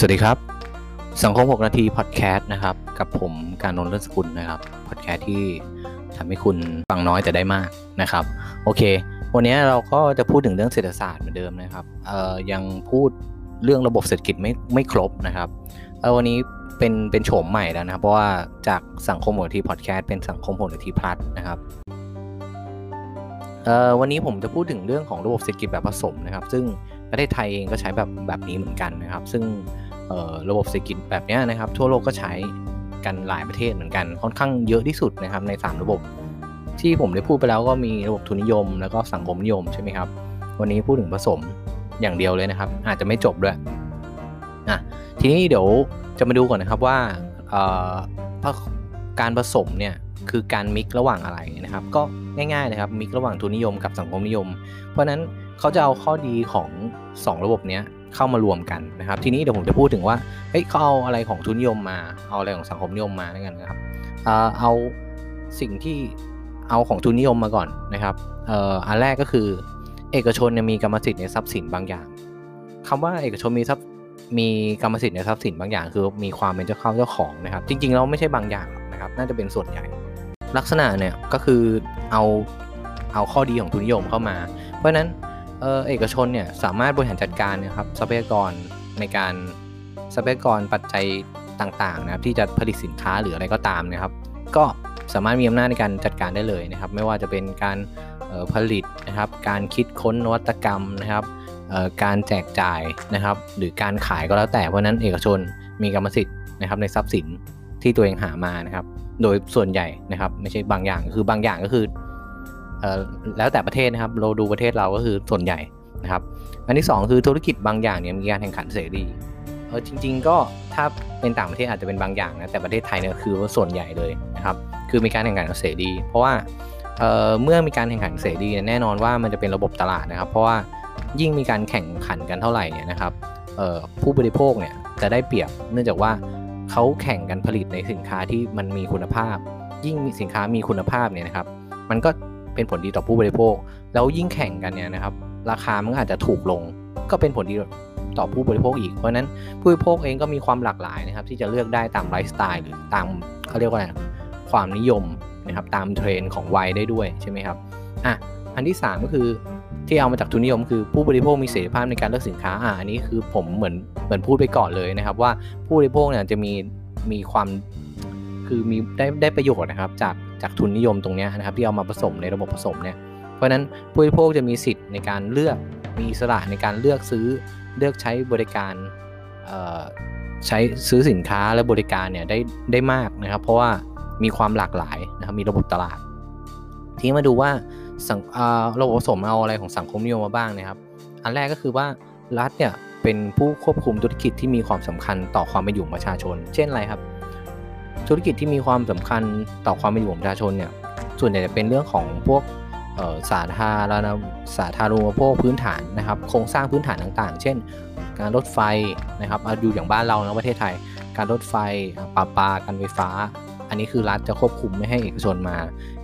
สวัสดีครับ สังคม 6 นาทีพอดแคสต์นะครับ กับผมการนนท์เลิศสกุลนะครับพอดแคสต์ที่ทำให้คุณฟังน้อยแต่ได้มากนะครับ โอเค วันนี้เราก็จะพูดถึงเรื่องเศรษฐศาสตร์เหมือนเดิมนะครับเอ่อยังพูดเรื่องระบบเศรษฐกิจไม่ไม่ครบนะครับเออวันนี้เป็นเป็นโฉมใหม่แล้วนะครับ เพราะว่าจากสังคม6นาทีพอดแคสต์เป็นสังคม6นาทีพลัสนะครับเอ่อวันนี้ผมจะพูดถึงเรื่องของระบบเศรษฐกิจแบบผสมนะครับ ซึ่งประเทศไทยเองก็ใช้แบบแบบนี้เหมือนกันนะครับ ซึ่ง ระบบเศรษฐกิจแบบนี้นะครับทั่วโลกก็ใช้กันหลายประเทศเหมือนกันค่อนข้างเยอะที่สุดนะครับใน 3 ระบบ ที่ผมได้พูดไปแล้วก็มีระบบทุนนิยม แล้วก็สังคมนิยมใช่ไหมครับ วันนี้พูดถึงผสมอย่างเดียวเลยนะครับ อาจจะไม่จบด้วยอะทีนี้เดี๋ยวจะมาดูก่อนนะครับว่าการผสมเนี่ยคือการมิกระหว่างอะไรนะครับ ก็ง่ายๆนะครับมิกระหว่างทุนนิยมกับสังคมนิยม เพราะนั้นเขาจะเอาข้อดีของ 2 ระบบนี้ เข้ามารวมกันนะครับ ทีนี้เดี๋ยวผมจะพูดถึงว่าเฮ้ยเขาเอาอะไรของทุนนิยมมา เอาอะไรของสังคมนิยมมาด้วยกันนะครับเอาสิ่งที่เอาของทุนนิยมมาก่อนนะครับอันแรกก็คือ เอกชนมีกรรมสิทธิ์ในทรัพย์สินบางอย่างคำว่าเอกชนมีทรัพย์มีกรรมสิทธิ์ในทรัพย์สินบางอย่าง คือมีความเป็นเจ้าเข้าเจ้าของนะครับ จริงๆเราไม่ใช่บางอย่างนะครับ น่าจะเป็นส่วนใหญ่ ลักษณะเนี่ยก็คือเอาเอาข้อดีของทุนนิยมเข้ามา เพราะฉะนั้น เอกชนเนี่ยสามารถบริหารจัดการนะครับทรัพยากรในการทรัพยากรปัจจัยต่างๆนะครับที่จะผลิตสินค้าหรืออะไรก็ตามนะครับ ก็สามารถมีอำนาจในการจัดการได้เลยนะครับ ไม่ว่าจะเป็นการผลิตนะครับ การคิดค้นนวัตกรรมนะครับการแจกจ่ายนะครับ หรือการขายก็แล้วแต่เพราะนั้นเอกชนมีกรรมสิทธิ์นะครับในทรัพย์สินที่ตัวเองหามานะครับ โดยส่วนใหญ่นะครับ ไม่ใช่บางอย่างคือบางอย่างก็คือ แล้วแต่ประเทศนะครับเราดูประเทศเราก็คือส่วนใหญ่นะครับ อันที่ 2 คือธุรกิจบางอย่างเนี่ยมีการแข่งขันเสรีเออจริง ๆ ก็ถ้าเป็นต่างประเทศอาจจะเป็นบางอย่างนะแต่ประเทศไทยเนี่ยคือว่าส่วนใหญ่เลยนะครับคือมีการแข่งขันเสรี เพราะว่าเเมื่อมีการแข่งขันเสรีแน่นอนว่ามันจะเป็นระบบตลาดนะครับ เพราะว่ายิ่งมีการแข่งขันกันเท่าไหร่เนี่ยนะครับผู้บริโภคเนี่ยจะได้เปรียบเนื่องจากว่าเขาแข่งกันผลิตในสินค้าที่มันมีคุณภาพ ยิ่งมีสินค้ามีคุณภาพเนี่ยนะครับ มันก็ เป็นผลดีต่อผู้บริโภค แล้วยิ่งแข่งกันเนี่ยนะครับ ราคามันอาจจะถูกลง ก็เป็นผลดีต่อผู้บริโภคอีก เพราะนั้นผู้บริโภคเองก็มีความหลากหลายนะครับ ที่จะเลือกได้ตามไลฟ์สไตล์หรือตามเขาเรียกว่าอะไรความนิยมนะครับตามเทรนด์ของวัยได้ด้วยใช่ไหมครับอะอันที่ 3 ก็คือที่เอามาจากทุนนิยมคือผู้บริโภคมีเสรีภาพในการเลือกสินค้าอะอันนี้คือผมเหมือนเหมือนพูดไปก่อนเลยนะครับ ว่าผู้บริโภคเนี่ยจะมีมีความคือมีได้ได้ประโยชน์นะครับ จาก จากทุนนิยมตรงนี้นะครับที่เอามาผสมในระบบผสมเนี่ยเพราะนั้นผู้บริโภคจะมีสิทธิ์ในการเลือกมีอิสระในการเลือกซื้อเลือกใช้บริการใช้ซื้อสินค้าและบริการเนี่ยได้ได้มากนะครับ เพราะว่ามีความหลากหลายนะครับมีระบบตลาด ทีนี้มาดูว่าระบบผสมเอาอะไรของสังคมนิยมมาบ้างนะครับ อันแรกก็คือว่ารัฐเนี่ยเป็นผู้ควบคุมธุรกิจที่มีความสำคัญต่อความเป็นอยู่ของประชาชน เช่นอะไรครับ ธุรกิจที่มีความสำคัญต่อความเป็นอยู่ของประชาชนเนี่ยส่วนใหญ่จะเป็นเรื่องของพวกสาธารณสาธารณูปโภคพื้นฐานนะครับโครงสร้างพื้นฐานต่างๆ เช่น การรถไฟนะครับอยู่อย่างบ้านเราในประเทศไทย การรถไฟประปาการไฟฟ้า อันนี้คือรัฐจะควบคุมไม่ให้เอกชนมา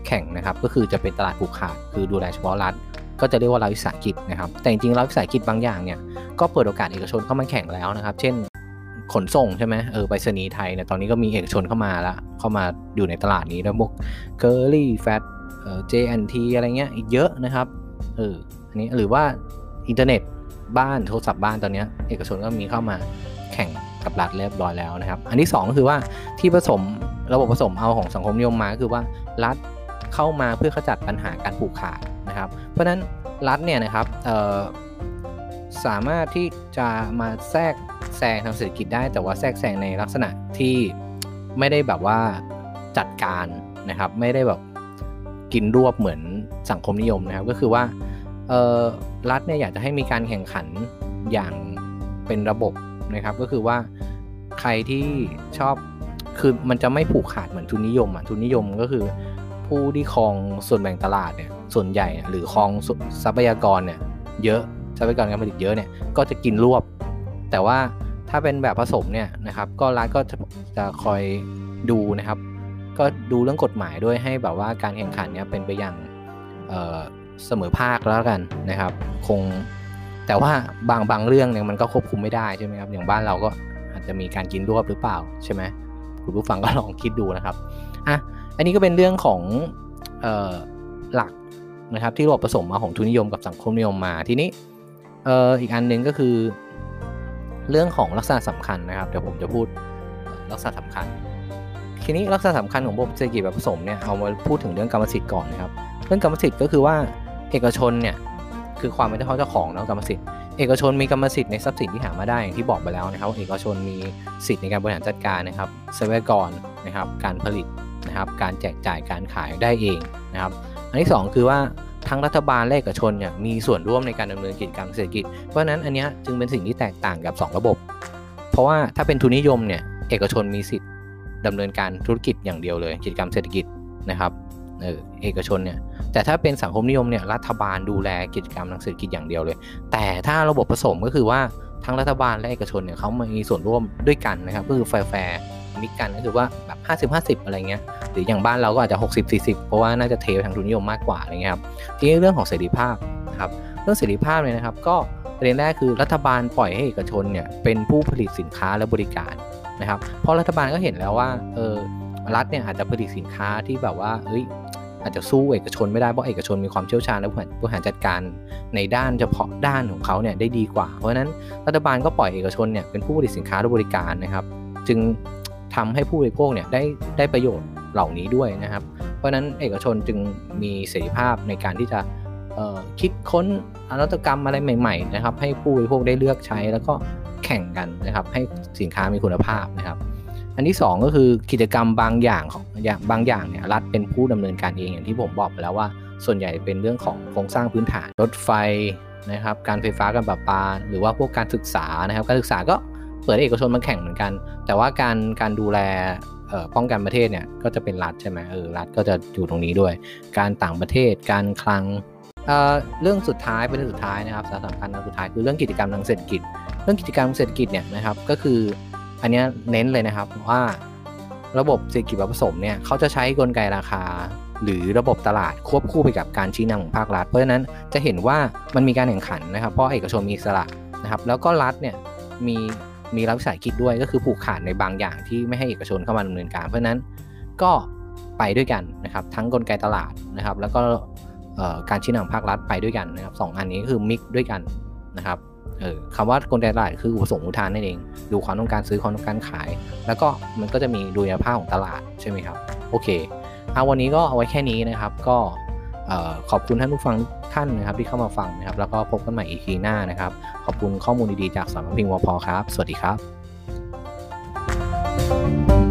แข่งนะครับ ก็คือจะเป็นตลาดผูกขาดคือดูแลเฉพาะรัฐ ก็จะเรียกว่ารัฐวิสาหกิจนะครับ แต่จริงๆรัฐวิสาหกิจบางอย่างเนี่ยก็เปิดโอกาสเอกชนเข้ามาแข่งแล้วนะครับ เช่น ขนส่งใช่ไหมเออไปรษณีย์ไทยเนี่ยตอนนี้ก็มีเอกชนเข้ามาแล้วเข้ามาอยู่ในตลาดนี้แล้วพวก Kerry Flash เอ่อ J&T อะไรเงี้ยอีกเยอะนะครับเอออันนี้หรือว่าอินเทอร์เน็ตบ้านโทรศัพท์บ้านตอนนี้เอกชนก็มีเข้ามาแข่งกับรัฐเรียบร้อยแล้วนะครับ อันที่ 2 ก็คือว่าที่ผสมระบบผสมเอาของสังคมนิยมมาคือว่ารัฐเข้ามาเพื่อขจัดปัญหาการผูกขาดนะครับ เพราะฉะนั้นรัฐเนี่ยนะครับสามารถที่จะมาแทรก แซงทางเศรษฐกิจได้ แต่ว่าแทรกแซงในลักษณะที่ไม่ได้แบบว่าจัดการนะครับ ไม่ได้แบบกินรวบเหมือนสังคมนิยมนะครับ ก็คือว่ารัฐเนี่ยอยากจะให้มีการแข่งขันอย่างเป็นระบบนะครับ ก็คือว่าใครที่ชอบคือมันจะไม่ผูกขาดเหมือนทุนนิยมอะทุนนิยมก็คือผู้ที่ครองส่วนแบ่งตลาดเนี่ยส่วนใหญ่หรือครองทรัพยากรเนี่ยเยอะทรัพยากรการผลิตเยอะเนี่ยก็จะกินรวบ แต่ว่าถ้าเป็นแบบผสมเนี่ยนะครับ ก็รัฐก็จะคอยดูนะครับ ก็ดูเรื่องกฎหมายด้วยให้แบบว่าการแข่งขันเนี่ยเป็นไปอย่างเสมอภาคแล้วกันนะครับ คงแต่ว่าบางบางเรื่องเนี่ยมันก็ควบคุมไม่ได้ใช่ไหมครับอย่างบ้านเราก็อาจจะมีการกินรวบหรือเปล่าใช่ไหมคุณผู้ฟังก็ลองคิดดูนะครับอะอันนี้ก็เป็นเรื่องของออหลักนะครับที่ระบผสมมาของทุนนิยมกับสังคมนิยมมาทีนี้อออีกอันหนึ่งก็คือ เรื่องของลักษณะสำคัญนะครับ เดี๋ยวผมจะพูดลักษณะสำคัญ ทีนี้ลักษณะสำคัญของระบบเศรษฐกิจแบบผสมเนี่ยเอามาพูดถึงเรื่องกรรมสิทธิ์ก่อนนะครับ เรื่องกรรมสิทธิ์ก็คือว่าเอกชนเนี่ยคือความเป็นเจ้าเจ้าของเนาะกรรมสิทธิ์เอกชนมีกรรมสิทธิ์ในทรัพย์สินที่หามาได้อย่างที่บอกไปแล้วนะครับ เอกชนมีสิทธิ์ในการบริหารจัดการนะครับทรัพยากรนะครับ การผลิตนะครับ การแจกจ่ายการขายได้เองนะครับ อันที่ 2 คือว่า ทั้งรัฐบาลและเอกชนเนี่ยมีส่วนร่วมในการดำเนินกิจกรรมเศรษฐกิจ เพราะฉะนั้นอันนี้จึงเป็นสิ่งที่แตกต่างกับ 2 ระบบ เพราะว่าถ้าเป็นทุนนิยมเนี่ยเอกชนมีสิทธิ์ดำเนินการธุรกิจอย่างเดียวเลยกิจกรรมเศรษฐกิจนะครับเออเอกชนเนี่ยแต่ถ้าเป็นสังคมนิยมเนี่ยรัฐบาลดูแลกิจกรรมทางเศรษฐกิจอย่างเดียวเลย แต่ถ้าระบบผสมก็คือว่าทั้งรัฐบาลและเอกชนเนี่ยเขามีส่วนร่วมด้วยกันนะครับก็คือแฟร์ มิกกันก็คือว่าแบบ 50 50 อะไรเงี้ยหรืออย่างบ้านเราก็อาจจะ 60 40 เพราะว่าน่าจะเททางทุนนิยมมากกว่าอะไรเงี้ยครับทีนี้เรื่องของเสรีภาพนะครับเรื่องเสรีภาพเนี่ยนะครับก็ประเด็นแรกคือรัฐบาลปล่อยให้เอกชนเนี่ยเป็นผู้ผลิตสินค้าและบริการนะครับเพราะรัฐบาลก็เห็นแล้วว่าเออรัฐเนี่ยอาจจะผลิตสินค้าที่แบบว่าเอ้ยอาจจะสู้เอกชนไม่ได้เพราะเอกชนมีความเชี่ยวชาญและบริหารจัดการในด้านเฉพาะด้านของเขาเนี่ยได้ดีกว่า เพราะฉะนั้นรัฐบาลก็ปล่อยเอกชนเนี่ยเป็นผู้ผลิตสินค้าและบริการนะครับ จึง ทำให้ผู้บริโภคเนี่ยได้ได้ประโยชน์เหล่านี้ด้วยนะครับ เพราะฉะนั้นเอกชนจึงมีเสรีภาพในการที่จะคิดค้นนวัตกรรมอะไรใหม่ๆนะครับ ให้ผู้บริโภคได้เลือกใช้แล้วก็แข่งกันนะครับ ให้สินค้ามีคุณภาพนะครับ อันที่ 2 ก็คือกิจกรรมบางอย่างของบางอย่างเนี่ยรัฐเป็นผู้ดำเนินการเองอย่างที่ผมบอกไปแล้วว่า ส่วนใหญ่เป็นเรื่องของโครงสร้างพื้นฐานรถไฟนะครับ การไฟฟ้าการประปา หรือว่าพวกการศึกษานะครับ การศึกษาก็ เปิดเอกชนมาแข่งเหมือนกัน แต่ว่าการการดูแลป้องกันประเทศเนี่ยก็จะเป็นรัฐใช่ไหมเออรัฐก็จะอยู่ตรงนี้ด้วย การต่างประเทศการคลังเเรื่องสุดท้ายเป็นเรื่องสุดท้ายนะครับสาระสำคัญสุดท้ายคือเรื่องกิจกรรมทางเศรษฐกิจ เรื่องกิจกรรมเศรษฐกิจเนี่ยนะครับก็คืออันนี้เน้นเลยนะครับว่าระบบเศรษฐกิจผสมเนี่ยเขาจะใช้กลไกราคา หรือระบบตลาดควบคู่ไปกับการชี้นำของภาครัฐ เพราะฉะนั้นจะเห็นว่ามันมีการแข่งขันนะครับ เพราะเอกชนมีอิสระนะครับแล้วก็รัฐเนี่ยมี มีรัฐวิสาหกิจด้วยก็คือผูกขาดในบางอย่างที่ไม่ให้เอกชนเข้ามาดำเนินการ เพราะนั้นก็ไปด้วยกันนะครับทั้งกลไกตลาดนะครับ แล้วก็การชี้นำภาครัฐไปด้วยกันนะครับสองอันนี้คือมิกด้วยกันนะครับคำว่ากลไกตลาดคืออุปสงค์อุทานนั่นเอง ดูความต้องการซื้อความต้องการขาย แล้วก็มันก็จะมีดูคุณภาพของตลาดใช่ไหมครับโอเคเอาวันนี้ก็เอาไว้แค่นี้นะครับก็ ขอบคุณท่านผู้ฟังท่านนะครับที่เข้ามาฟังนะครับ แล้วก็พบกันใหม่อีกทีหน้านะครับ ขอบคุณข้อมูลดีๆจากสำนักพิมพ์วพครับ สวัสดีครับ thank you